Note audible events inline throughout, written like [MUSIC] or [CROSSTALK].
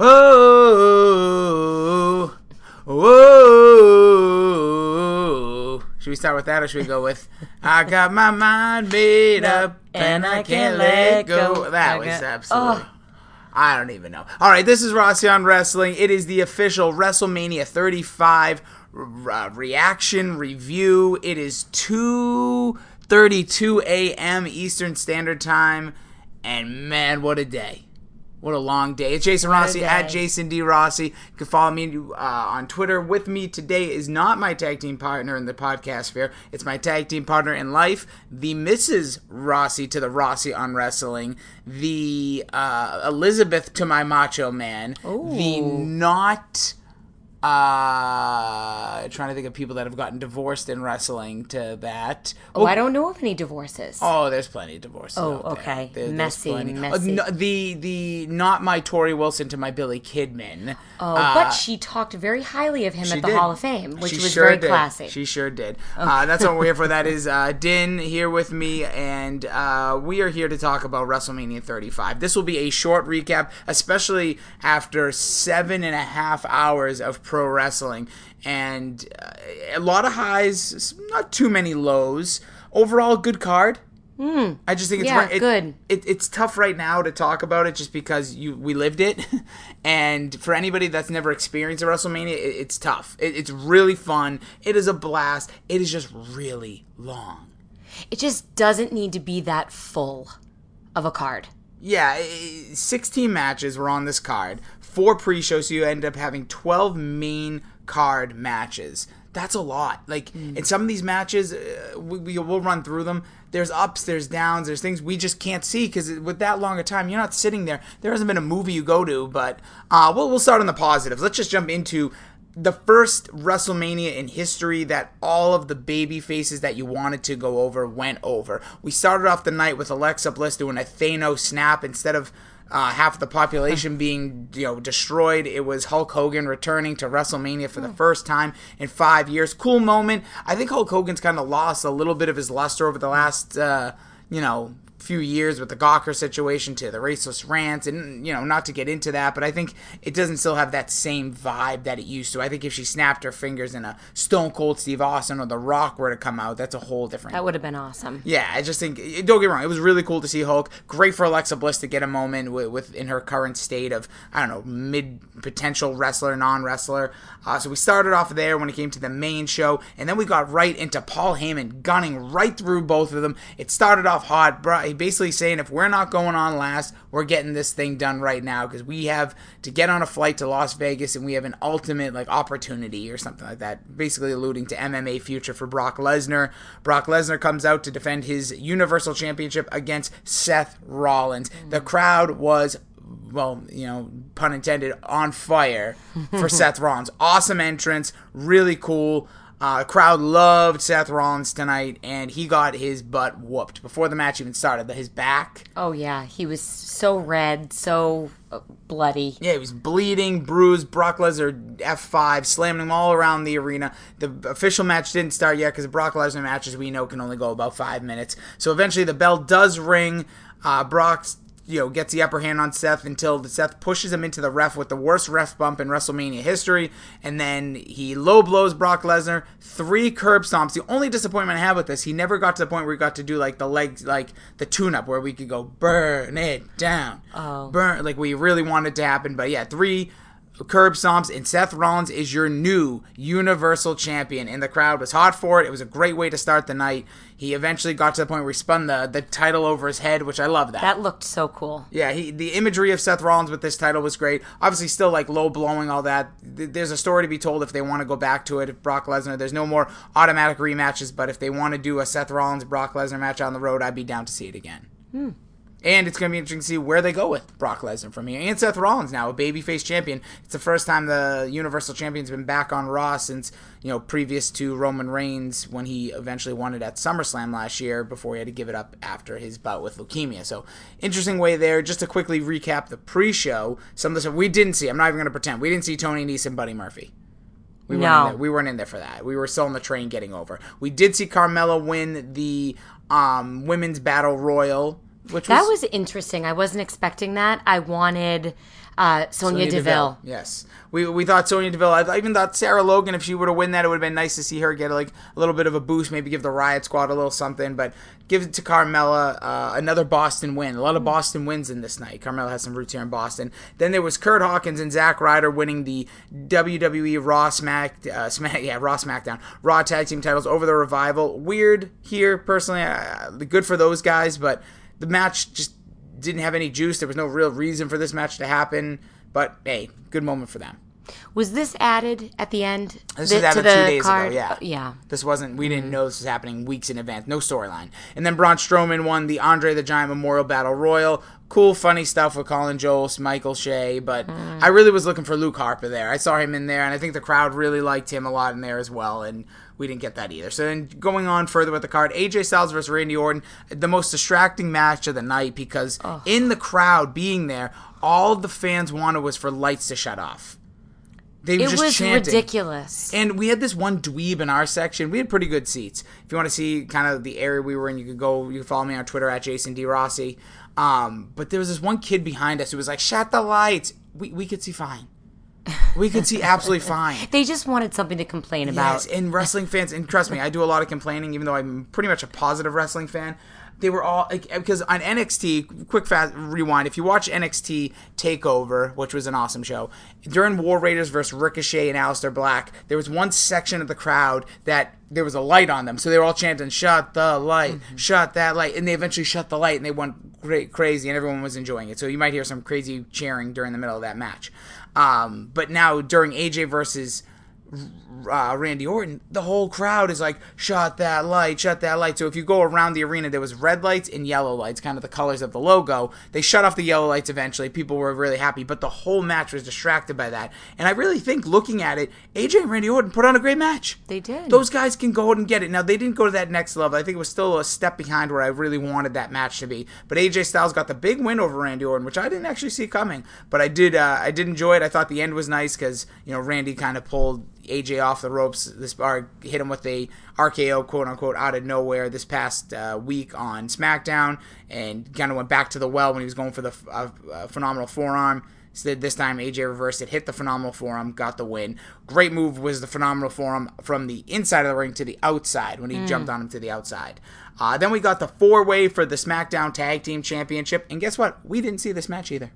Oh, whoa. Should we start with that or should we go with I got my mind made up and I can't let go? That was absolutely. I don't even know. All right, this is Rossi on Wrestling. It is the official WrestleMania 35 uh, reaction review. It is 2:32 a.m. Eastern Standard Time, and man, what a day! What a long day. It's Jason Rossi at Jason D. Rossi. You can follow me uh, on Twitter. With me today is not my tag team partner in the podcast fair. It's my tag team partner in life, the Mrs. Rossi to the Rossi on Wrestling, the uh, Elizabeth to my Macho Man, the not uh trying to think of people that have gotten divorced in wrestling to that Oh, I don't know of any divorces. Oh, there's plenty of divorces. Oh, there. okay. There- there's Messy, plenty. messy. no, the the not my Torrie Wilson to my Billy Kidman. Oh, Uh, but she talked very highly of him at the did. Hall of Fame, which She was sure very did. classy. She sure did. Uh, that's what we're here for. [LAUGHS] That is uh, Din here with me, and uh, we are here to talk about WrestleMania 35. This will be a short recap, especially after seven and a half hours of pro wrestling, and uh, a lot of highs, not too many lows. Overall, good card. I just think it's. Yeah, right- it- good. It, it's tough right now to talk about it just because you we lived it, [LAUGHS] and for anybody that's never experienced a WrestleMania, it, it's tough. It, it's really fun. It is a blast. It is just really long. it just doesn't need to be that full of a card. Yeah, 16 matches were on this card. Four pre-shows, so you end up having 12 main card matches. That's a lot. Like, in some of these matches, uh, we, we, we'll run through them. There's ups, there's downs, there's things we just can't see because with that long a time, you're not sitting there. There hasn't been a movie you go to, but uh, we'll, we'll start on the positives. Let's just jump into the first WrestleMania in history that all of the baby faces that you wanted to go over went over. We started off the night with Alexa Bliss doing a Thanos snap instead of uh, half of the population being you know destroyed. It was Hulk Hogan returning to WrestleMania for the first time in five years. Cool moment. I think Hulk Hogan's kind of lost a little bit of his luster over the last uh, you know few years with the Gawker situation to the raceless rants and you know not to get into that but I think it doesn't still have that same vibe that it used to I think if she snapped her fingers and a Stone Cold Steve Austin or The Rock were to come out that's a whole different That would have been awesome. yeah, I just think don't get me wrong. It was really cool to see Hulk. Great for Alexa Bliss to get a moment with, with in her current state of I don't know mid potential wrestler, non wrestler. Uh, so we started off there when it came to the main show, and then we got right into Paul Heyman gunning right through both of them. It started off hot, bro. Basically saying if we're not going on last, we're getting this thing done right now because we have to get on a flight to Las Vegas and we have an ultimate like opportunity or something like that. Basically alluding to MMA future for Brock Lesnar. Brock Lesnar comes out to defend his Universal Championship against Seth Rollins. Hmm. The crowd was well, you know, pun intended, on fire for [LAUGHS] Seth Rollins. Awesome entrance, really cool. Uh, crowd loved Seth Rollins tonight, and he got his butt whooped before the match even started. His back, Oh yeah, he was so red, so uh, bloody. yeah, he was bleeding, bruised. Brock Lesnar F5, slamming him all around the arena. The official match didn't start yet because Brock Lesnar matches we know can only go about five minutes. So eventually the bell does ring. Uh, Brock's you know gets the upper hand on Seth until Seth pushes him into the ref with the worst ref bump in WrestleMania history, and then he low blows Brock Lesnar three curb stomps. The only disappointment I have with this, he never got to the point where he got to do like the legs, like the tune-up, where we could go burn it down, Oh. burn like we really wanted to happen. But yeah, three curb stomps, and Seth Rollins is your new Universal Champion. And the crowd was hot for it. It was a great way to start the night. He eventually got to the point where he spun the, the title over his head, which I love that. That looked so cool. Yeah, he, the imagery of Seth Rollins with this title was great. Obviously, still like low blowing all that. There's a story to be told if they want to go back to it. If Brock Lesnar, there's no more automatic rematches, but if they want to do a Seth Rollins Brock Lesnar match on the road, I'd be down to see it again. Hmm. And it's going to be interesting to see where they go with Brock Lesnar from here. And Seth Rollins now, a babyface champion. It's the first time the Universal Champion's been back on Raw since, you know, previous to Roman Reigns when he eventually won it at SummerSlam last year before he had to give it up after his bout with leukemia. So, interesting way there. Just to quickly recap the pre show, some of the stuff we didn't see. I'm not even going to pretend. We didn't see Tony Nese and Buddy Murphy. We weren't, No. in there. we weren't in there for that. We were still on the train getting over. We did see Carmella win the um, women's battle royal, which That was interesting. I wasn't expecting that. I wanted Uh, Sonya, Deville. Yes. We, we thought Sonya Deville. I even thought Sarah Logan, if she were to win that, it would have been nice to see her get like a little bit of a boost, maybe give the Riot Squad a little something. But give it to Carmella, uh, another Boston win. A lot of Boston wins in this night. Carmella has some roots here in Boston. Then there was Curt Hawkins and Zack Ryder winning the WWE Raw Smack, uh, Smack, [LAUGHS] yeah, Raw SmackDown, Raw Tag Team titles over the Revival. Weird here, personally. Uh, good for those guys, but the match just didn't have any juice. There was no real reason for this match to happen. But hey, good moment for them. Was this added at the end? This was added to two days card? ago. Yeah, Uh, yeah. This wasn't. We didn't know this was happening weeks in advance. No storyline. And then Braun Strowman won the Andre the Giant Memorial Battle Royal. Cool, funny stuff with Colin Jost, Michael Che. But I really was looking for Luke Harper there. I saw him in there, and I think the crowd really liked him a lot in there as well. And we didn't get that either. So then going on further with the card, AJ Styles versus Randy Orton, the most distracting match of the night because in the crowd being there, all the fans wanted was for lights to shut off. They were It just was chanting. ridiculous. And we had this one dweeb in our section. We had pretty good seats. If you want to see kind of the area we were in, you could go. You can follow me on Twitter at Jason D Rossi. Um, but there was this one kid behind us who was like, "Shut the lights." We we could see fine. We could see absolutely [LAUGHS] fine. They just wanted something to complain about. Yes, and wrestling fans, and trust me, I do a lot of complaining, even though I'm pretty much a positive wrestling fan. They were all like, because on NXT, quick fast rewind. If you watch NXT Takeover, which was an awesome show, during War Raiders versus Ricochet and Aleister Black, there was one section of the crowd that there was a light on them, so they were all chanting "Shut the light, shut that light," and they eventually shut the light, and they went great crazy, and everyone was enjoying it. So you might hear some crazy cheering during the middle of that match. Um, but now during AJ versus uh, Randy Orton, the whole crowd is like, shut that light, shut that light. So if you go around the arena, there was red lights and yellow lights, kind of the colors of the logo. They shut off the yellow lights eventually. People were really happy, but the whole match was distracted by that. And I really think looking at it, AJ and Randy Orton put on a great match. They did. Those guys can go out and get it. Now they didn't go to that next level. I think it was still a step behind where I really wanted that match to be. But AJ Styles got the big win over Randy Orton, which I didn't actually see coming. But I did. Uh, I did enjoy it. I thought the end was nice because you know Randy kind of pulled AJ off the ropes. This bar hit him with a RKO, quote unquote, out of nowhere this past uh, week on SmackDown, and kind of went back to the well when he was going for the uh, uh, phenomenal forearm. So this time AJ reversed it, hit the phenomenal forearm, got the win. Great move was the phenomenal forearm from the inside of the ring to the outside when he jumped on him to the outside. Uh, then we got the four way for the SmackDown Tag Team Championship, and guess what? We didn't see this match either.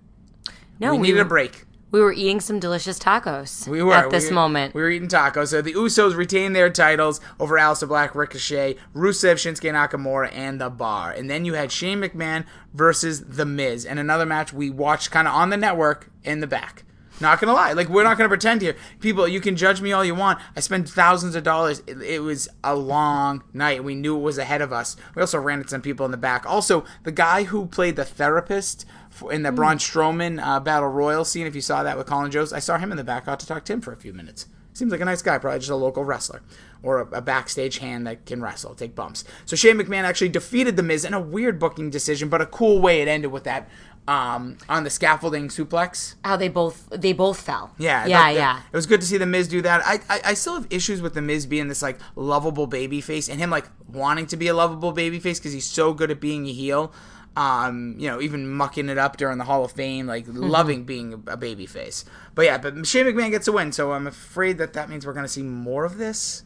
no, we we, needed a break. We were eating some delicious tacos We were at this we, moment. We were eating tacos. So the Usos retained their titles over Aleister Black, Ricochet, Rusev, Shinsuke Nakamura, and The Bar. And then you had Shane McMahon versus The Miz, and another match we watched kind of on the network in the back. Not gonna lie, like we're not gonna pretend here. People, you can judge me all you want. I spent thousands of dollars. It, it was a long night. We knew it was ahead of us. We also ran into some people in the back. Also, the guy who played the therapist in the Braun Strowman uh, Battle Royal scene, if you saw that with Colin Jones, I saw him in the back. Got to talk to him for a few minutes. Seems like a nice guy, probably just a local wrestler or a, a backstage hand that can wrestle, take bumps. So Shane McMahon actually defeated The Miz in a weird booking decision, but a cool way it ended with that um, on the scaffolding suplex. How they both they both fell. Yeah, yeah, that- yeah. It was good to see the Miz do that. I, I I still have issues with the Miz being this like lovable baby face and him like wanting to be a lovable baby face because he's so good at being a heel. Um, you know, even mucking it up during the Hall of Fame, like Mm-hmm. loving being a baby face. But yeah, but Shane McMahon gets a win, so I'm afraid that that means we're going to see more of this.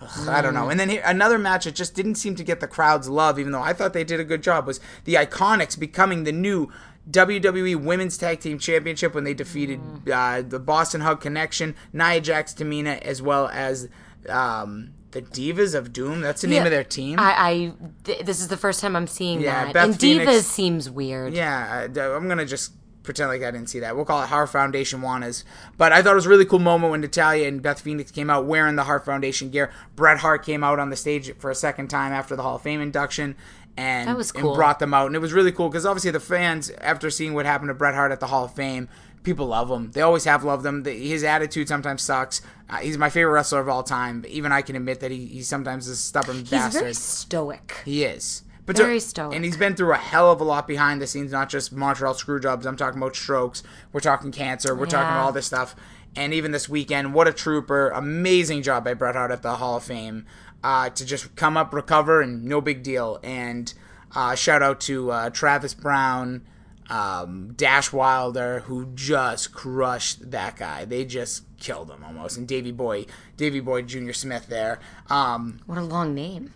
Ugh, I don't know. And then here, another match that just didn't seem to get the crowd's love, even though I thought they did a good job, was the Iconics becoming the new WWE Women's Tag Team Championship when they defeated uh, the Boss 'n' Hug Connection, Nia Jax, Tamina, as well as um, the Divas of Doom. That's the name of their team. I, I th- this is the first time I'm seeing Yeah, that. Beth and Phoenix- Divas seems weird. Yeah, I- I'm gonna just pretend like I didn't see that. We'll call it Heart Foundation Juanas. But I thought it was a really cool moment when Natalya and Beth Phoenix came out wearing the Heart Foundation gear. Bret Hart came out on the stage for a second time after the Hall of Fame induction. And, That was and brought them out, and it was really cool because obviously the fans, after seeing what happened to Bret Hart at the Hall of Fame, people love him. They always have loved him. The, his attitude sometimes sucks. Uh, he's my favorite wrestler of all time. But even I can admit that he, he sometimes is a stubborn He's bastard. very stoic. He is. But Very to- stoic. And he's been through a hell of a lot behind the scenes, not just Montreal screw jobs. I'm talking about strokes. We're talking cancer. We're talking Yeah. about all this stuff. And even this weekend, what a trooper. Amazing job by Bret Hart at the Hall of Fame uh, to just come up, recover, and no big deal. And uh, shout out to uh, Travis Browne, um, Dash Wilder, who just crushed that guy. They just killed him almost. And Davy Boy, Davy Boy Jr. Smith there. Um, What a long name.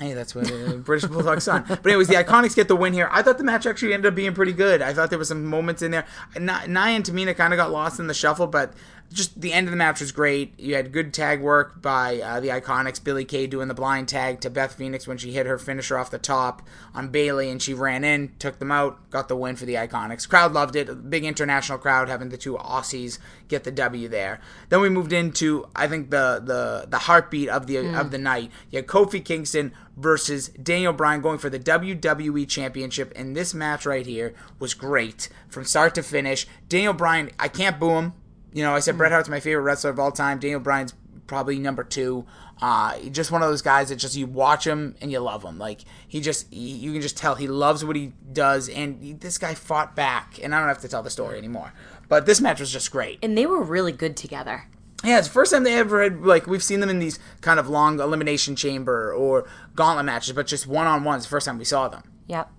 Hey, that's what British Bulldog son. But anyways, the Iconics get the win here. I thought the match actually ended up being pretty good. I thought there was some moments in there. Nia and Tamina kind of got lost in the shuffle, but just the end of the match was great. You had good tag work by uh, the Iconics. Billie Kay doing the blind tag to Beth Phoenix when she hit her finisher off the top on Bayley, and she ran in, took them out, got the win for the Iconics. Crowd loved it. Big international crowd having the two Aussies get the W there. Then we moved into I think the the the heartbeat of the of the night. You had Kofi Kingston versus Daniel Bryan going for the WWE Championship, and this match right here was great from start to finish. Daniel Bryan, I can't boo him. You know, I said Bret Hart's my favorite wrestler of all time. Daniel Bryan's probably number two. Uh, just one of those guys that just you watch him and you love him. Like he just, he, you can just tell he loves what he does. And he, this guy fought back, and I don't have to tell the story anymore. But this match was just great. And they were really good together. Yeah, it's the first time they ever had like we've seen them in these kind of long elimination chamber or gauntlet matches, but just one on one. It's the first time we saw them. Yep.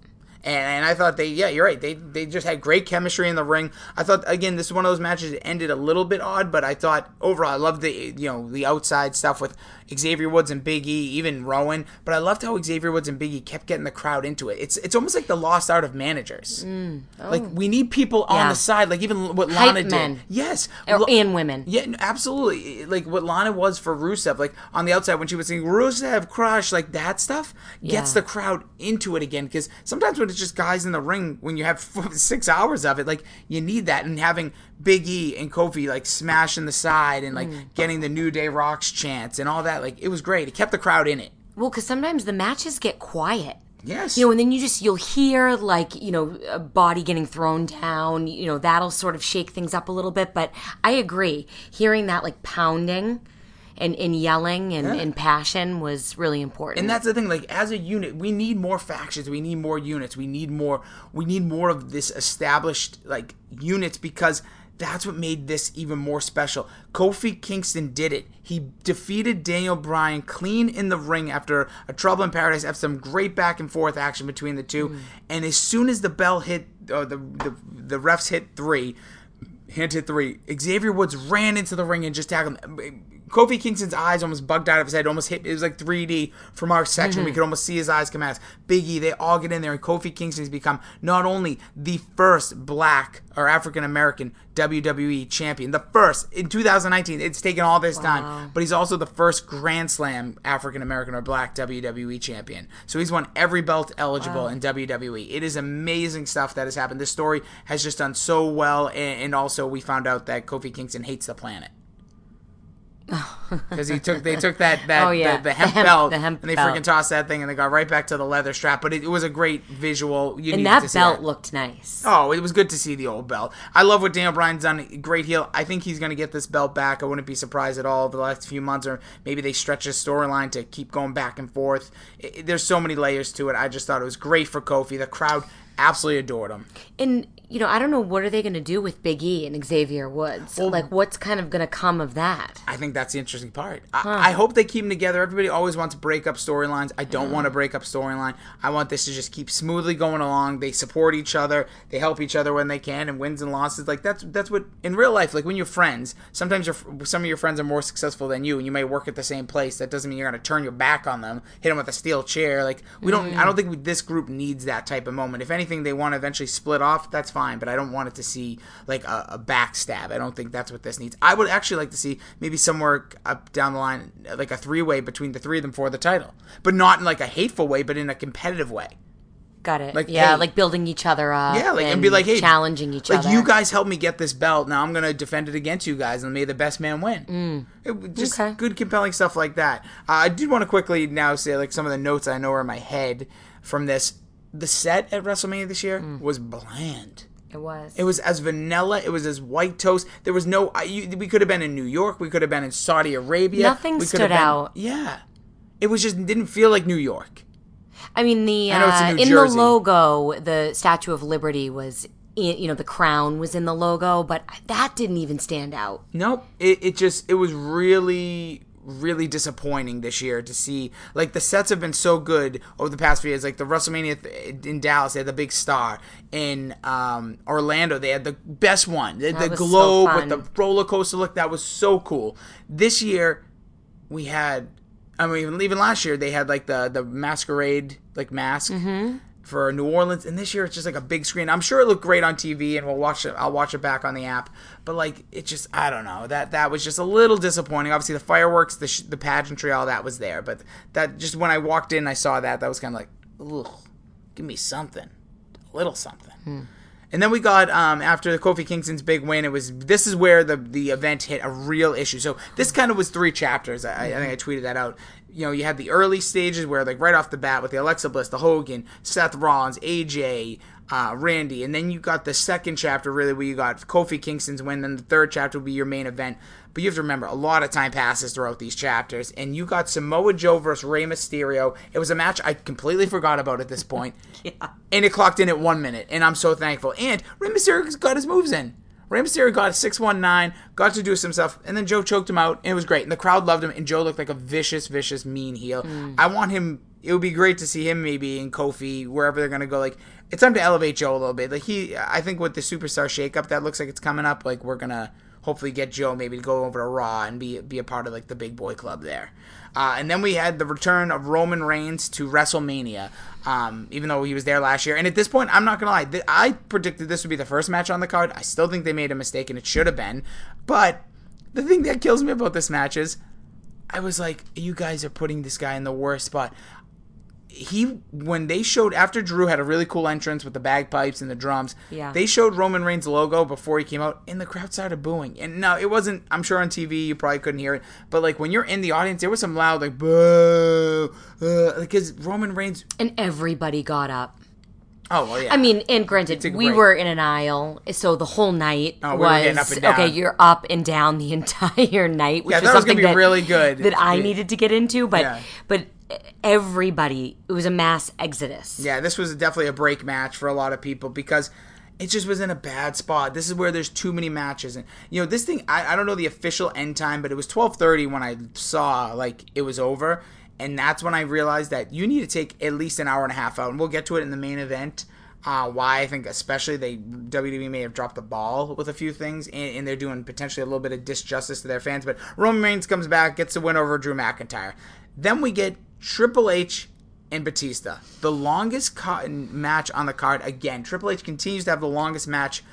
And, and I thought they, yeah, you're right. They they just had great chemistry in the ring. I thought again, this is one of those matches that ended a little bit odd, but I thought overall, I loved the you know the outside stuff with Xavier Woods and Big E, even Rowan. But I loved how Xavier Woods and Big E kept getting the crowd into it. It's it's almost like the lost art of managers. Mm. Like oh. we need people on the side, like even what Hype Lana did. Yes, Or, and women. yeah, absolutely. Like what Lana was for Rusev, like on the outside when she was saying Rusev crush, like that stuff gets the crowd into it again. Because sometimes when it's just guys in the ring, when you have [LAUGHS] f- six hours of it, like you need that. And having Big E and Kofi like smashing the side and like Mm. getting the New Day Rocks chants and all that, like it was great. It kept the crowd in it. Well, because sometimes the matches get quiet. Yes. You know, and then you just you'll hear like you know a body getting thrown down. You know that'll sort of shake things up a little bit. But I agree, hearing that like pounding and, and yelling and, and passion was really important. And that's the thing, like as a unit, we need more factions, we need more units, we need more we need more of this established like units because that's what made this even more special. Kofi Kingston did it. He defeated Daniel Bryan clean in the ring after a Trouble in Paradise, after some great back and forth action between the two. Mm. And as soon as the bell hit, or the, the the refs hit three, hint hit three. Xavier Woods ran into the ring and just tackled him. Kofi Kingston's eyes almost bugged out of his head, almost hit. It was like 3D from our section. We mm-hmm. could almost see his eyes come out. Big E, they all get in there, and Kofi Kingston's become not only the first black or African American WWE champion, the first in 2019. It's taken all this time, but he's also the first Grand Slam African American or black WWE champion. So he's won every belt eligible in WWE. It is amazing stuff that has happened. This story has just done so well, and, and also we found out that Kofi Kingston hates the planet Oh. because he took they took that [LAUGHS] that Oh, yeah. the, the hemp The hemp- belt the hemp and they belt. freaking tossed that thing and they got right back to the leather strap. But it, it was a great visual. You and that to see belt that. looked nice. Oh, it was good to see the old belt. I love what Daniel Bryan's done. Great heel. I think he's going to get this belt back. I wouldn't be surprised at all over the last few months, or maybe they stretch his storyline to keep going back and forth. It- there's so many layers to it. I just thought it was great for Kofi. The crowd absolutely adored him. And you know, I don't know what are they going to do with Big E and Xavier Woods. like, what's kind of going to come of that? I think that's the interesting part. I, I hope they keep them together. Everybody always wants to break up storylines. I don't want to break up storyline. I want this to just keep smoothly going along. They support each other. They help each other when they can, and wins and losses. Like that's that's what in real life. Like when you're friends, sometimes your some of your friends are more successful than you, and you may work at the same place. That doesn't mean you're going to turn your back on them, hit them with a steel chair. Like we don't. I mm. don't think we, this group needs that type of moment. If anything, they want to eventually split off. That's fine, but I don't want it to see like a, a backstab. I don't think that's what this needs. I would actually like to see maybe somewhere up down the line, like a three way between the three of them for the title, but not in like a hateful way, but in a competitive way. Got it. Like, yeah, hey- like building each other up. Yeah, like and, be like, hey, challenging each like, other. Like you guys helped me get this belt. Now I'm gonna defend it against you guys, and may the best man win. It just Okay. good, compelling stuff like that. Uh, I did want to quickly now say like some of the notes I know are in my head from this. The set at WrestleMania this year was bland. It was. It was as vanilla. It was as white toast. There was no. You, we could have been in New York. We could have been in Saudi Arabia. Nothing we could stood have been- out. Yeah, it was just didn't feel like New York. I mean, the I know it's in uh, in the logo, the Statue of Liberty was, you know, the crown was in the logo, but that didn't even stand out. Nope. It, it just it was really really disappointing this year to see. Like the sets have been so good over the past few years. Like the WrestleMania th- in Dallas, they had the big star. In um, Orlando, they had the best one, the, the was so globe with the roller coaster look. That was so cool. This year, we had. I mean, even, even last year they had like the the masquerade like mask for New Orleans, and this year it's just like a big screen. I'm sure it looked great on TV, and we'll watch it. I'll watch it back on the app. But like, it just I don't know that that was just a little disappointing. Obviously, the fireworks, the sh- the pageantry, all that was there, but that just when I walked in, I saw that that was kind of like, ugh, give me something, a little something. And then we got um, after the Kofi Kingston's big win, it was this is where the the event hit a real issue. So this kind of was three chapters. I, I think I tweeted that out. You know, you had the early stages where like right off the bat with the Alexa Bliss, the Hogan, Seth Rollins, AJ, uh, Randy, and then you got the second chapter really where you got Kofi Kingston's win. Then the third chapter will be your main event. But you have to remember, a lot of time passes throughout these chapters, and you got Samoa Joe versus Rey Mysterio. It was a match I completely forgot about at this point. [LAUGHS] Yeah. And it clocked in at one minute, and I'm so thankful. And Rey Mysterio got his moves in. Rey Mysterio got a 619, got to do some stuff, and then Joe choked him out, and it was great. And the crowd loved him, and Joe looked like a vicious, vicious, mean heel. Hmm. I want him, it would be great to see him maybe in Kofi, wherever they're going to go. Like, it's time to elevate Joe a little bit. Like, he, I think with the superstar shakeup that looks like it's coming up, like, we're going to hopefully get Joe maybe to go over to Raw and be be a part of like the big boy club there. Uh, and then we had the return of Roman Reigns to WrestleMania, um, even though he was there last year. And at this point, I'm not gonna lie, th- I predicted this would be the first match on the card. I still think they made a mistake, and it should have been. But the thing that kills me about this match is, I was like, you guys are putting this guy in the worst spot he when they showed after Drew had a really cool entrance with the bagpipes and the drums. Yeah. They showed Roman Reigns' logo before he came out, and the crowd started booing. And no, it wasn't. I'm sure on TV you probably couldn't hear it, but like when you're in the audience, there was some loud like boo, uh, because Roman Reigns. And everybody got up. Oh well, yeah. I mean, and granted, we break. were in an aisle, so the whole night Oh, we was getting up and down. okay. You're up and down the [LAUGHS] entire night, which Yeah, was was something be that really good. that I Yeah. needed to get into. But Yeah. but everybody, it was a mass exodus. Yeah, this was definitely a break match for a lot of people because it just was in a bad spot. This is where there's too many matches, and you know this thing. I, I don't know the official end time, but it was 12:30 when I saw like it was over, and that's when I realized that you need to take at least an hour and a half out, and we'll get to it in the main event. Uh, why I think especially they WWE may have dropped the ball with a few things, and, and they're doing potentially a little bit of disjustice to their fans. But Roman Reigns comes back, gets the win over Drew McIntyre. Then we get Triple H and Batista. The longest co- match on the card. Again, Triple H continues to have the longest match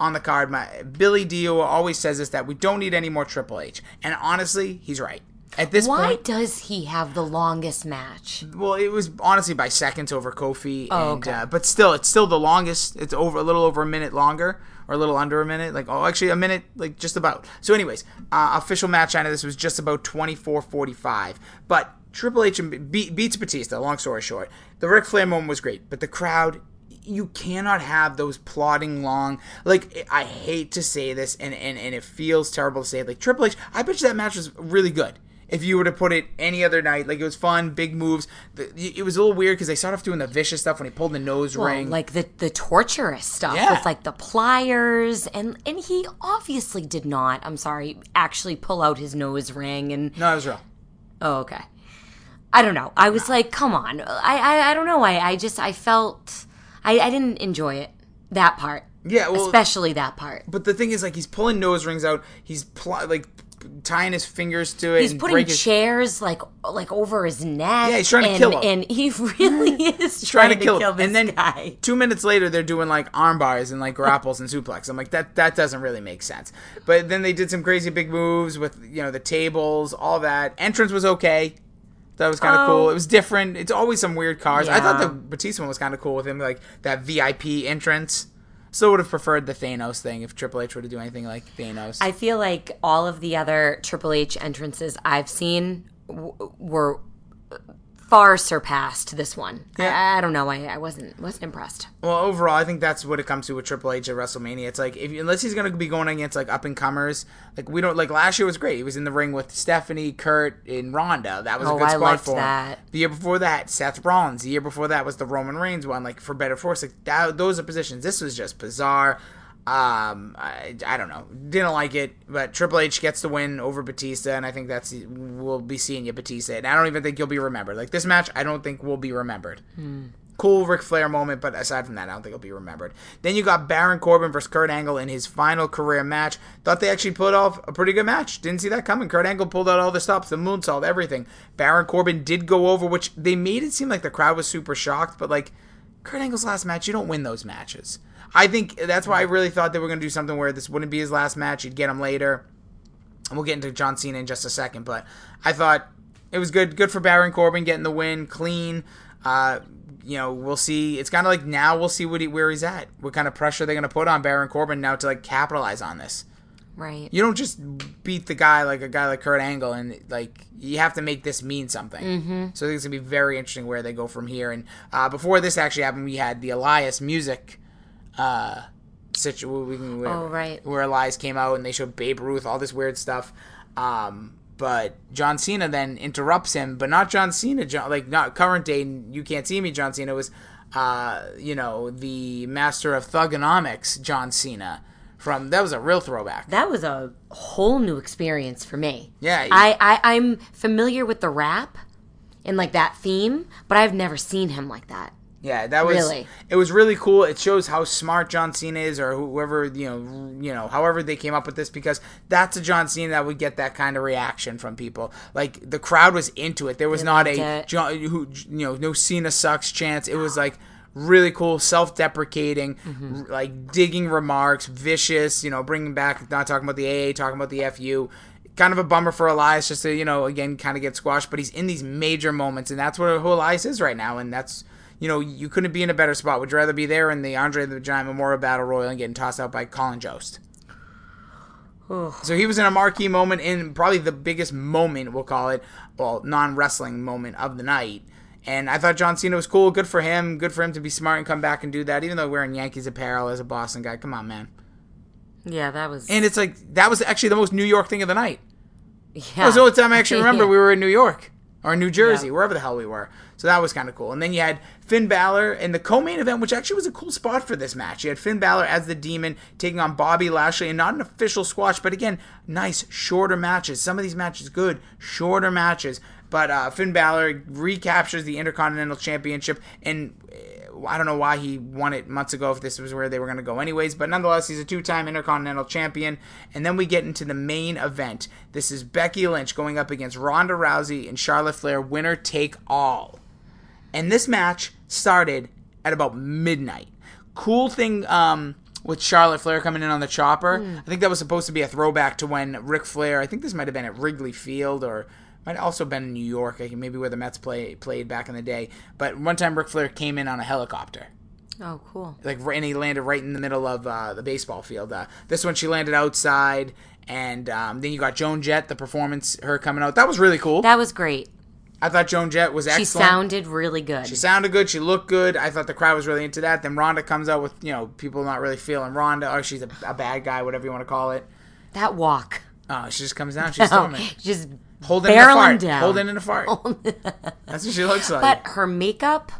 on the card. My Billy Dio always says this that we don't need any more Triple H. And honestly, he's right. At this point Why point, does he have the longest match? well, it was honestly by seconds over Kofi. Oh, and, okay. uh, but still, it's still the longest. It's over a little over a minute longer, or a little under a minute. Like oh, actually a minute, like just about. So, anyways, uh, official match time of this was just about twenty four forty five. But Triple H be- beats Batista. Long story short, the Ric Flair moment was great, but the crowd. You cannot have those plodding long. Like I hate to say this, and, and, and it feels terrible to say. it, Like Triple H, I bet you that match was really good if you were to put it any other night. Like it was fun, big moves. The- It was a little weird because they started off doing the vicious stuff when he pulled the nose Well, ring. like the the torturous stuff Yeah. with like the pliers and and he obviously did not. I'm sorry, actually pull out his nose ring and no, it was real. oh okay. I don't know. I was like, come on. I I, I don't know. I I just I felt I I didn't enjoy it that part. Yeah, well, especially that part. but the thing is, like, he's pulling nose rings out. He's pl- like tying his fingers to it. He's and putting his- chairs like like over his neck. Yeah, he's trying to and, kill him. and he [LAUGHS] really is trying trying, to kill, him. this and then guy. two minutes later, they're doing like arm bars and like grapples and suplex. I'm like, that that doesn't really make sense. But then they did some crazy big moves with you know the tables, all that. Entrance was okay. That was kind of Oh. cool. It was different. It's always some weird cars. I thought the Batista one was kind of cool with him, like that VIP entrance. Still would have preferred the Thanos thing if Triple H were to do anything like Thanos. I feel like all of the other Triple H entrances I've seen w- were far surpassed this one. Yeah. I, I don't know. I, I wasn't wasn't impressed. Well, overall, I think that's what it comes to with Triple H at WrestleMania. It's like if unless he's going to be going against like up and comers, like we don't like last year was great. He was in the ring with Stephanie, Kurt, and Ronda. That was a Oh, good I spot for him. that. The year before that, Seth Rollins. The year before that was the Roman Reigns one. Like for better force, like that, those are positions. This was just bizarre. Um, I, I don't know. Didn't like it, but Triple H gets the win over Batista, and I think that's we'll be seeing you Batista. And I don't even think you'll be remembered. Like this match, I don't think will be remembered. Cool Ric Flair moment, but aside from that, I don't think it'll be remembered. Then you got Baron Corbin versus Kurt Angle in his final career match. Thought they actually put off a pretty good match. Didn't see that coming. Kurt Angle pulled out all the stops, the moonsault, everything. Baron Corbin did go over, which they made it seem like the crowd was super shocked, but like Kurt Angle's last match, you don't win those matches. I think that's why I really thought they were going to do something where this wouldn't be his last match. You'd get him later. And we'll get into John Cena in just a second, but I thought it was good. Good for Baron Corbin getting the win, clean. Uh, you know, we'll see. It's kind of like now we'll see what he, where he's at. What kind of pressure they're going to put on Baron Corbin now to like capitalize on this. Right. You don't just beat the guy like a guy like Kurt Angle, and like you have to make this mean something. Mm-hmm. So I think it's gonna be very interesting where they go from here. And uh, before this actually happened, we had the Elias music uh, situation. Where, Oh, right. Where Elias came out and they showed Babe Ruth, all this weird stuff. Um, but John Cena then interrupts him, but not John Cena, John, like not current day. You can't see me, John Cena was, uh, you know, the master of Thuganomics, John Cena. From that was a real throwback. That was a whole new experience for me. Yeah, I, I I'm familiar with the rap and like that theme, but I've never seen him like that. Yeah, that was Really? it was really cool. It shows how smart John Cena is, or whoever you know, you know, however they came up with this, because that's a John Cena that would get that kind of reaction from people. Like the crowd was into it. There was They not a it. John, who you know, no Cena sucks chance. It was like really cool, self-deprecating, Mm-hmm. r- like digging remarks, vicious. You know, bringing back not talking about the AA, talking about the FU. Kind of a bummer for Elias, just to you know, again, kind of get squashed. But he's in these major moments, and that's what who Elias is right now, and that's you know, you couldn't be in a better spot. Would you rather be there in the Andre the Giant Memorial Battle Royal and getting tossed out by Colin Jost? So he was in a marquee moment in probably the biggest moment, we'll call it, well, non wrestling moment of the night. And I thought John Cena was cool. Good for him. Good for him to be smart and come back and do that, even though wearing Yankees apparel as a Boston guy. Come on, man. Yeah, that was. And it's like, that was actually the most New York thing of the night. yeah. That was the only time I actually remember Yeah. [LAUGHS] we were in New York or New Jersey, Yeah. wherever the hell we were. So that was kind of cool. And then you had Finn Balor in the co-main event, which actually was a cool spot for this match. You had Finn Balor as the Demon taking on Bobby Lashley, and not an official squash, but again, nice shorter matches. Some of these matches good, shorter matches. But uh, Finn Balor recaptures the Intercontinental Championship, and uh, I don't know why he won it months ago if this was where they were going to go anyways, but nonetheless, he's a two time Intercontinental Champion. And then we get into the main event. This is Becky Lynch going up against Ronda Rousey and Charlotte Flair, winner take all. And this match started at about midnight. Cool thing um, with Charlotte Flair coming in on the chopper. I think that was supposed to be a throwback to when Ric Flair, I think this might have been at Wrigley Field or might also been in New York, maybe where the Mets play played back in the day. But one time Ric Flair came in on a helicopter oh, cool. like and he landed right in the middle of uh, the baseball field. Uh, this one she landed outside, and um, then you got Joan Jett, the performance, her coming out. That was really cool. That was great. I thought Joan Jett was excellent. She sounded really good. She sounded good. She looked good. I thought the crowd was really into that. Then Ronda comes out with you know people not really feeling Ronda, or she's a, a bad guy, whatever you want to call it. that walk. Oh, she just comes down. [LAUGHS] She's storming, Just holding in a fart, down. holding in a fart. That's what she looks like. But her makeup,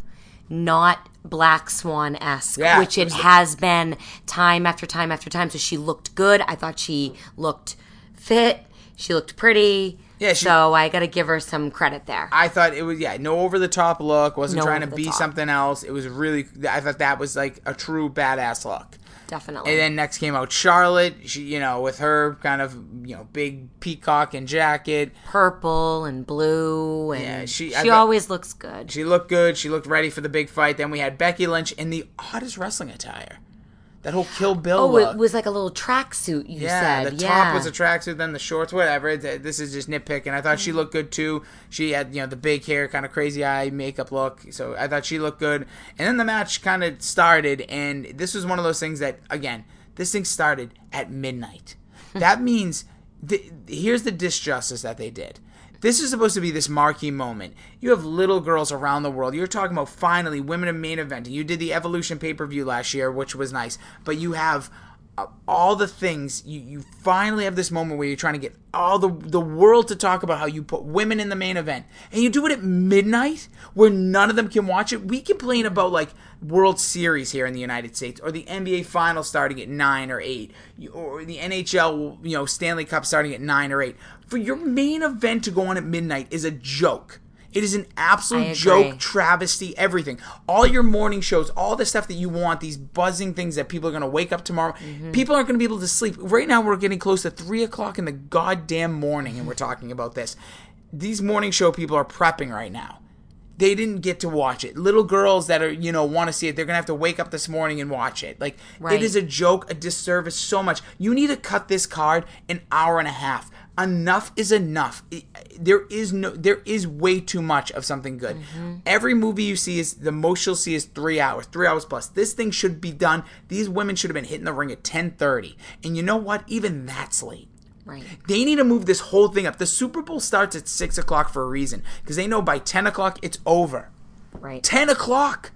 not Black Swan esque, Yeah, which it it has been time after time after time. So she looked good. I thought she looked fit. She looked pretty. Yeah, she- so I got to give her some credit there. I thought it was yeah, no over the top look. Wasn't No trying to be top. something else. It was really. I thought that was like a true badass look. Definitely. And then next came out Charlotte. She, you know, with her kind of you know big peacock and jacket. Purple and blue, and Yeah, she- she, always looks good. She looked good. She looked ready for the big fight. Then we had Becky Lynch in the oddest wrestling attire. That whole Kill Bill oh, look. it was like a little tracksuit. You yeah, said, the yeah. top was a tracksuit, then the shorts, whatever. This is just nitpicking. I thought she looked good too. She had, you know, the big hair, kind of crazy eye makeup look. So I thought she looked good. And then the match kind of started, and this was one of those things that, again, this thing started at midnight. [LAUGHS] that means, here's the disjustice that they did. This is supposed to be this marquee moment. You have little girls around the world. You're talking about finally women in main eventing. You did the Evolution pay per view last year, which was nice. But you have all the things you, you finally have this moment where you're trying to get all the the world to talk about how you put women in the main event. And you do it at midnight where none of them can watch it. We complain about like world series here in the united states or the nba finals starting at 9 or 8 or the nhl you know stanley cup starting at 9 or 8 for your main event to go on at midnight is a joke it is an absolute joke, travesty, everything. All your morning shows, all the stuff that you want, these buzzing things that people are going to wake up tomorrow. Mm-hmm. People aren't going to be able to sleep. Right now, we're getting close to 3 o'clock in the goddamn morning, and we're talking about this. These morning show people are prepping right now. They didn't get to watch it. Little girls that are, you know, want to see it, they're going to have to wake up this morning and watch it. Like, Right. it is a joke, a disservice so much. You need to cut this card an hour and a half. Enough is enough. There is no there is way too much of something good. Mm-hmm. Every movie you see is the most you'll see is 3 hours, 3 hours plus. This thing should be done. These women should have been hitting the ring at 10:30. And you know what? Even that's late. Right. They need to move this whole thing up. The Super Bowl starts at 6 o'clock for a reason. Because they know by 10 o'clock it's over. Right. 10 o'clock.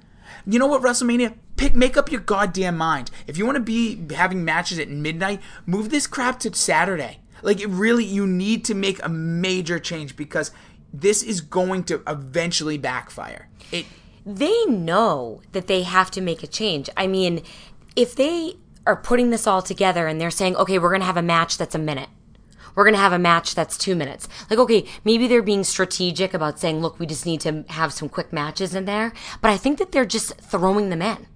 You know what, WrestleMania? Pick, make up your goddamn mind. If you want to be having matches at midnight, move this crap to Saturday. Like, it really, you need to make a major change because this is going to eventually backfire. It, they know that they have to make a change. I mean, if they are putting this all together and they're saying, okay, we're going to have a match that's a minute. We're going to have a match that's two minutes. Like, okay, maybe they're being strategic about saying, look, we just need to have some quick matches in there. But I think that they're just throwing them in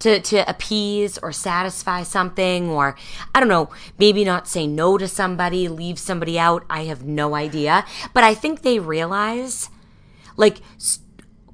to, to appease or satisfy something or I don't know, maybe not say no to somebody, leave somebody out. I have no idea. But I think they realize like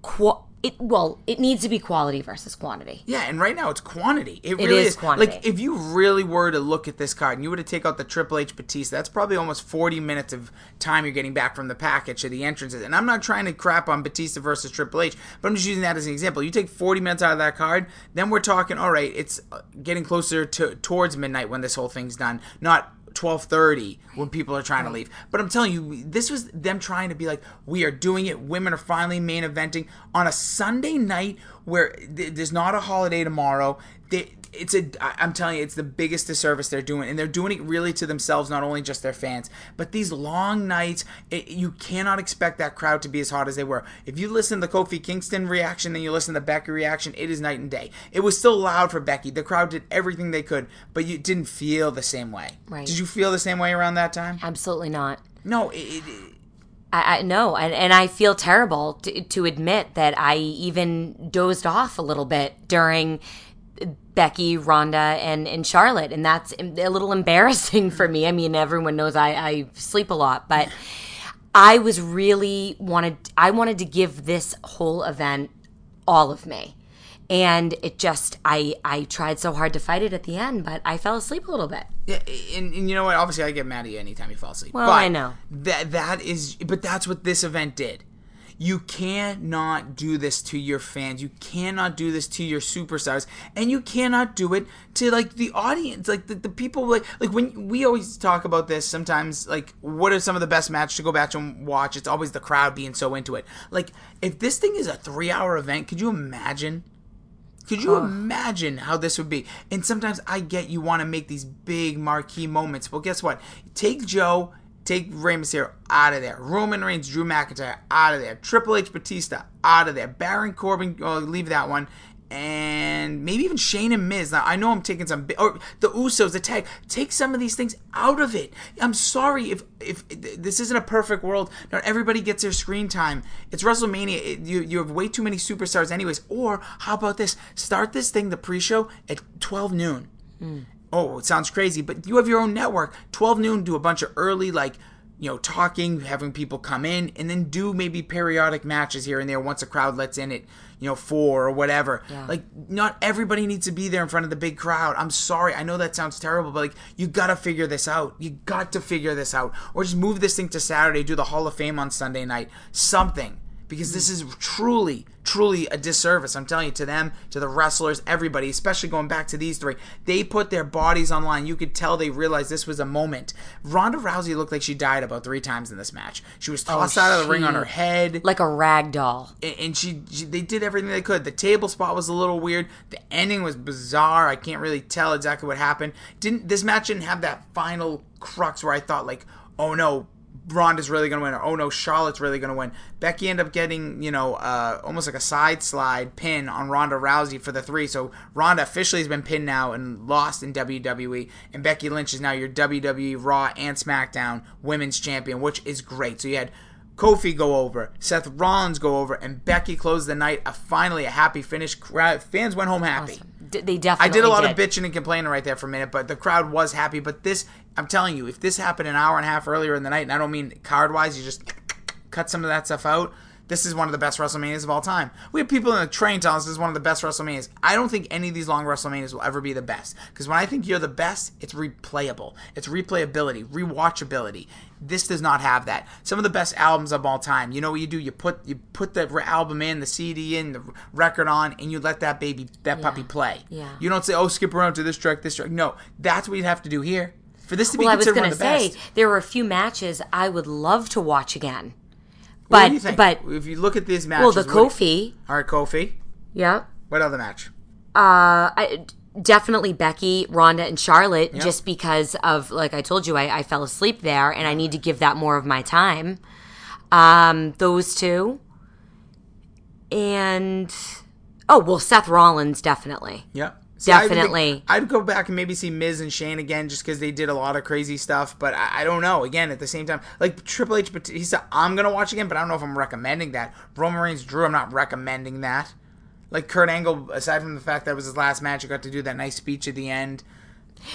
qua- it well, it needs to be quality versus quantity. yeah, and right now it's quantity. It really is is. quantity. Like, if you really were to look at this card and you were to take out the Triple H Batista, that's probably almost 40 minutes of time you're getting back from the package to the entrances. And I'm not trying to crap on Batista versus Triple H, but I'm just using that as an example. You take 40 minutes out of that card, then we're talking, all right, it's getting closer to towards midnight when this whole thing's done, not 12:30 when people are trying to leave. But I'm telling you, this was them trying to be like, we are doing it. Women are finally main eventing on a Sunday night where th- there's not a holiday tomorrow. They, it's a I'm telling you, it's the biggest disservice they're doing, and they're doing it really to themselves, not only just their fans. But these long nights, it, you cannot expect that crowd to be as hot as they were. If you listen to the Kofi Kingston reaction, then you listen to the Becky reaction, it is night and day. It was still loud for Becky. The crowd did everything they could, but you didn't feel the same way. Right. Did you feel the same way around that time? Absolutely not. No, it, it, it- I, I no, and, and I feel terrible to, to admit that I even dozed off a little bit during Becky, Ronda, and, and Charlotte, and that's a little [LAUGHS] embarrassing for me. I mean, everyone knows I, I sleep a lot, but I was really wanted. I wanted to give this whole event all of me, and it just I I tried so hard to fight it at the end, but I fell asleep a little bit. Yeah, and, and you know what? Obviously, I get mad at you anytime you fall asleep. Well, but I know. that that is, but that's what this event did. You cannot do this to your fans. You cannot do this to your superstars, and you cannot do it to like the audience, like the, the people. Like like when we always talk about this, sometimes like what are some of the best matches to go back and watch? It's always the crowd being so into it. Like if this thing is a three-hour event, could you imagine? Could you imagine how this would be? And sometimes I get you want to make these big marquee moments. Well, guess what? Take Joe, take Rey Mysterio out of there. Roman Reigns, Drew McIntyre out of there. Triple H, Batista out of there. Baron Corbin, oh, leave that one. And maybe even Shane and Miz. Now I know I'm taking some, or the Usos, the tag. Take some of these things out of it. I'm sorry if if this isn't a perfect world. Not everybody gets their screen time. It's WrestleMania. It, you you have way too many superstars, anyways. Or how about this? Start this thing, the pre-show at 12 noon. Hmm. Oh, it sounds crazy, but you have your own network. 12 noon, do a bunch of early, like, you know, talking, having people come in, and then do maybe periodic matches here and there once a crowd lets in it, you know, four or whatever. Yeah. Like, not everybody needs to be there in front of the big crowd. I'm sorry. I know that sounds terrible, but like, you gotta figure this out. You got to figure this out. Or just move this thing to Saturday, do the Hall of Fame on Sunday night. Something because this is truly, truly a disservice. I'm telling you, to them, to the wrestlers, everybody, especially going back to these three. They put their bodies online. You could tell they realized this was a moment. Ronda Rousey looked like she died about three times in this match. She was oh, tossed out of the ring on her head Like a rag doll. and- and she, she they did everything they could. The table spot was a little weird. The ending was bizarre. I can't really tell exactly what happened. Didn't this match didn't have that final crux where I thought like, oh no, Ronda's really gonna win, or oh no, Charlotte's really gonna win. Becky ended up getting you know uh, almost like a side slide pin on Ronda Rousey for the three. So Ronda officially has been pinned now and lost in WWE, and Becky Lynch is now your WWE Raw and SmackDown Women's Champion, which is great. So you had. Kofi go over, Seth Rollins go over, and Becky closed the night. A finally a happy finish. Fans went home happy. D- they I did a lot of bitching and complaining right there for a minute, but the crowd was happy. But this, I'm telling you, if this happened an hour and a half earlier in the night, and I don't mean card wise, you just cut some of that stuff out. This is one of the best WrestleManias of all time. We have people in the train telling us this is one of the best WrestleManias. I don't think any of these long WrestleManias will ever be the best. Because when I think you're the best, it's replayable. It's replayability, rewatchability. This does not have that. Some of the best albums of all time. You know what you do? You put you put the re- album in, the CD in, the record on, and you let that baby, that puppy play. Yeah. You don't say, "Oh, skip around to this track, this track." No, that's what you'd have to do here for this to be Well, I was considered one to of the say best. there were a few matches I would love to watch again. What But do you think? but if you look at these matches, well, the what- Kofi, all right, Kofi. yeah. What other match? Uh, I, definitely Becky, Ronda, and Charlotte, just because of like I told you, I, I fell asleep there, and I need to give that more of my time. Um, those two, and oh well, Seth Rollins definitely. Yeah. See, I would Definitely. I'd go back and maybe see Miz and Shane again just because they did a lot of crazy stuff. But I, I don't know. Again, at the same time, like Triple H, but he said I'm gonna watch again, but I don't know if I'm recommending that. Roman Reigns, Drew, I'm not recommending that. Like Kurt Angle, aside from the fact that it was his last match, he got to do that nice speech at the end.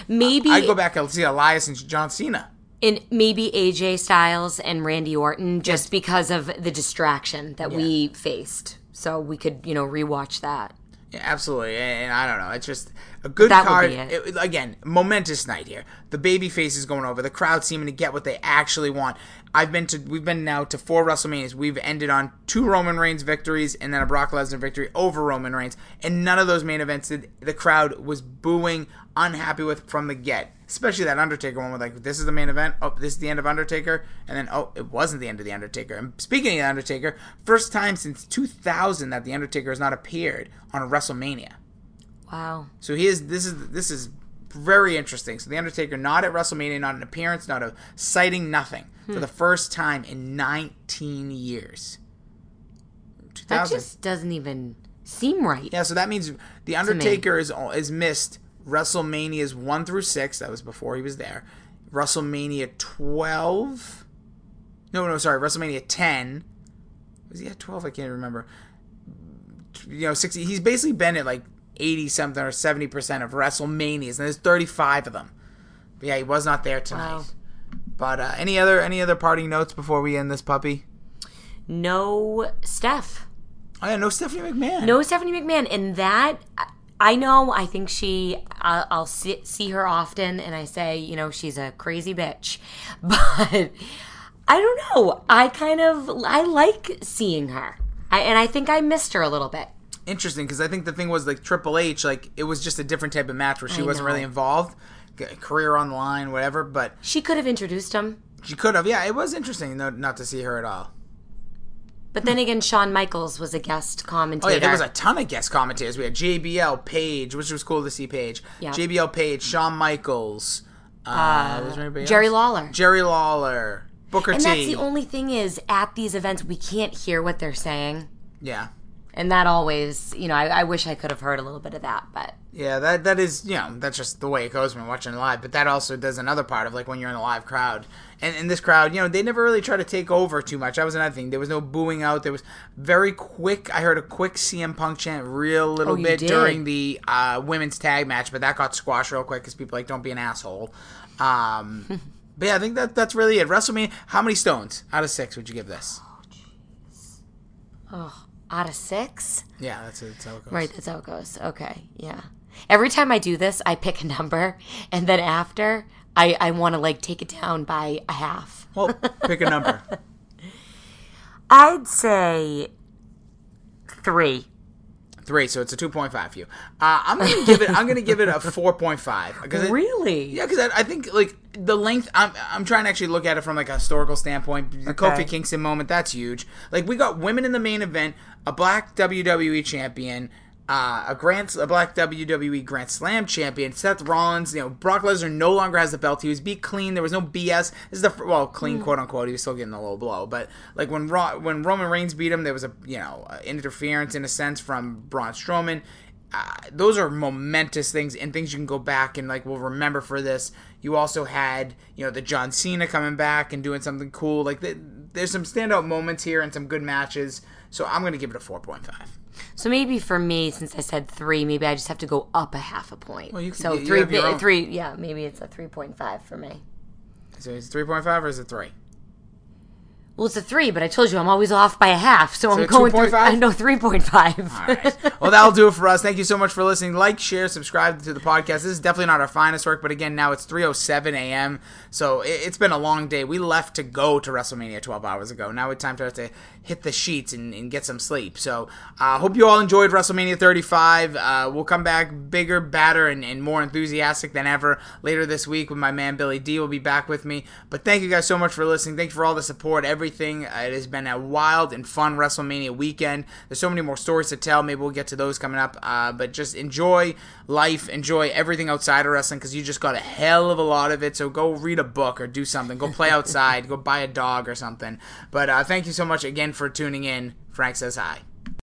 Maybe I'd go back and see Elias and John Cena. and maybe AJ Styles and Randy Orton, just because of the distraction that we faced. So we could, you know, rewatch that. Yeah, absolutely, and I don't know. It's just a good That card. it. It- again, momentous night here. The baby faces going over. The crowd seeming to get what they actually want. I've been to. We've been now to four WrestleManias. We've ended on two Roman Reigns victories and then a Brock Lesnar victory over Roman Reigns. And none of those main events did the crowd was booing, unhappy with from the get. Especially that Undertaker one, with like this is the main event. Oh, this is the end of Undertaker, and then oh, it wasn't the end of the Undertaker. And speaking of the Undertaker, first time since 2000 that the Undertaker has not appeared on a WrestleMania. Wow. So he is. This is this is very interesting. So the Undertaker not at WrestleMania, not an appearance, not a sighting, nothing for hmm. the first time in 19 years. 2000. That just doesn't even seem right. yeah. So that means the Undertaker is is missed WrestleManias one through six. That was before he was there. WrestleMania 12. No, no, sorry. WrestleMania 10. Was he at 12? I can't remember. You know, 60. He's basically been at like 80 something or 70% of WrestleManias, and there's 35 of them. But yeah, he was not there tonight. Wow. But uh, any other any other parting notes before we end this puppy? No Steph. Oh yeah, no Stephanie McMahon. No Stephanie McMahon. And that, I- know, I think she, I'll, I'll see, see her often and I say, you know, she's a crazy bitch. [LAUGHS] But I don't know. I kind of, I like seeing her. I, and I think I missed her a little bit. Interesting, because I think the thing was like Triple H, like it was just a different type of match where she I wasn't know. really involved, career on the line, whatever. But She could have introduced him. she could have. Yeah, it was interesting no, not to see her at all. But then again, Shawn Michaels was a guest commentator. Oh yeah, there was a ton of guest commentators. We had JBL, Paige, which was cool to see Paige. Yeah. JBL, Paige, Shawn Michaels. Uh, was there Jerry? Lawler. Jerry Lawler, Booker and T. And that's the only thing is, at these events, we can't hear what they're saying. yeah, And that always, you know, I, I wish I could have heard a little bit of that, but yeah. That that is you know that's just the way it goes when you're watching live. But that also does another part of like when you're in a live crowd. And in this crowd, you know, they never really try to take over too much. That was another thing. There was no booing out. There was very quick. I heard a quick CM Punk chant, real little Oh, bit did? during the uh, women's tag match, but that got squashed real quick because people like don't be an asshole. Um, [LAUGHS] but yeah, I think that that's really it. WrestleMania. How many stones out of six would you give this? Out of six? Yeah, that's, that's how it goes. Right, that's how it goes. Okay, yeah. Every time I do this, I pick a number, and then after, I, I want to like take it down by a half. Well, pick a number. [LAUGHS] I'd say three. Three, so it's a two point five for you. Uh, I'm gonna give it. I'm gonna give it a four point five. Really? Yeah, because I, I, think like the length. I'm I'm trying to actually look at it from like a historical standpoint. The okay. Kofi Kingston moment, that's huge. Like we got women in the main event, a black WWE champion, uh, a Grand a Black WWE Grand Slam champion, Seth Rollins. You know, Brock Lesnar no longer has the belt. He was beat clean. There was no BS. This is the well clean mm. quote unquote. He was still getting a low blow, but like when Ro- when Roman Reigns beat him, there was a you know interference in a sense from Braun Strowman. Uh, those are momentous things and things you can go back and like will remember for this. You also had you know the John Cena coming back and doing something cool. Like the, there's some standout moments here and some good matches. So I'm gonna give it a four point five. So maybe for me, since I said three, maybe I just have to go up a half a point. Well, you can, so you, three, three, yeah, maybe it's a three point five for me. So it's three point five or is it three? Well, it's a three, but I told you I'm always off by a half, so, so I'm going 2. I know three point five. Well, that'll do it for us. Thank you so much for listening. Like, share, subscribe to the podcast. This is definitely not our finest work, but again, now it's 3:07 a.m. So it's been a long day. We left to go to WrestleMania 12 hours ago. Now it's time to, to hit the sheets and, and get some sleep. So I uh, hope you all enjoyed WrestleMania 35. Uh, we'll come back bigger, badder, and, and more enthusiastic than ever later this week with my man Billy D will be back with me. But thank you guys so much for listening. Thank you for all the support, everything. Uh, it has been a wild and fun WrestleMania weekend. There's so many more stories to tell. Maybe we'll get to those coming up. Uh, but just enjoy life, enjoy everything outside of wrestling because you just got a hell of a lot of it. So go read a book or do something. Go play outside. [LAUGHS] go buy a dog or something. But uh, thank you so much again for tuning in. Frank says hi.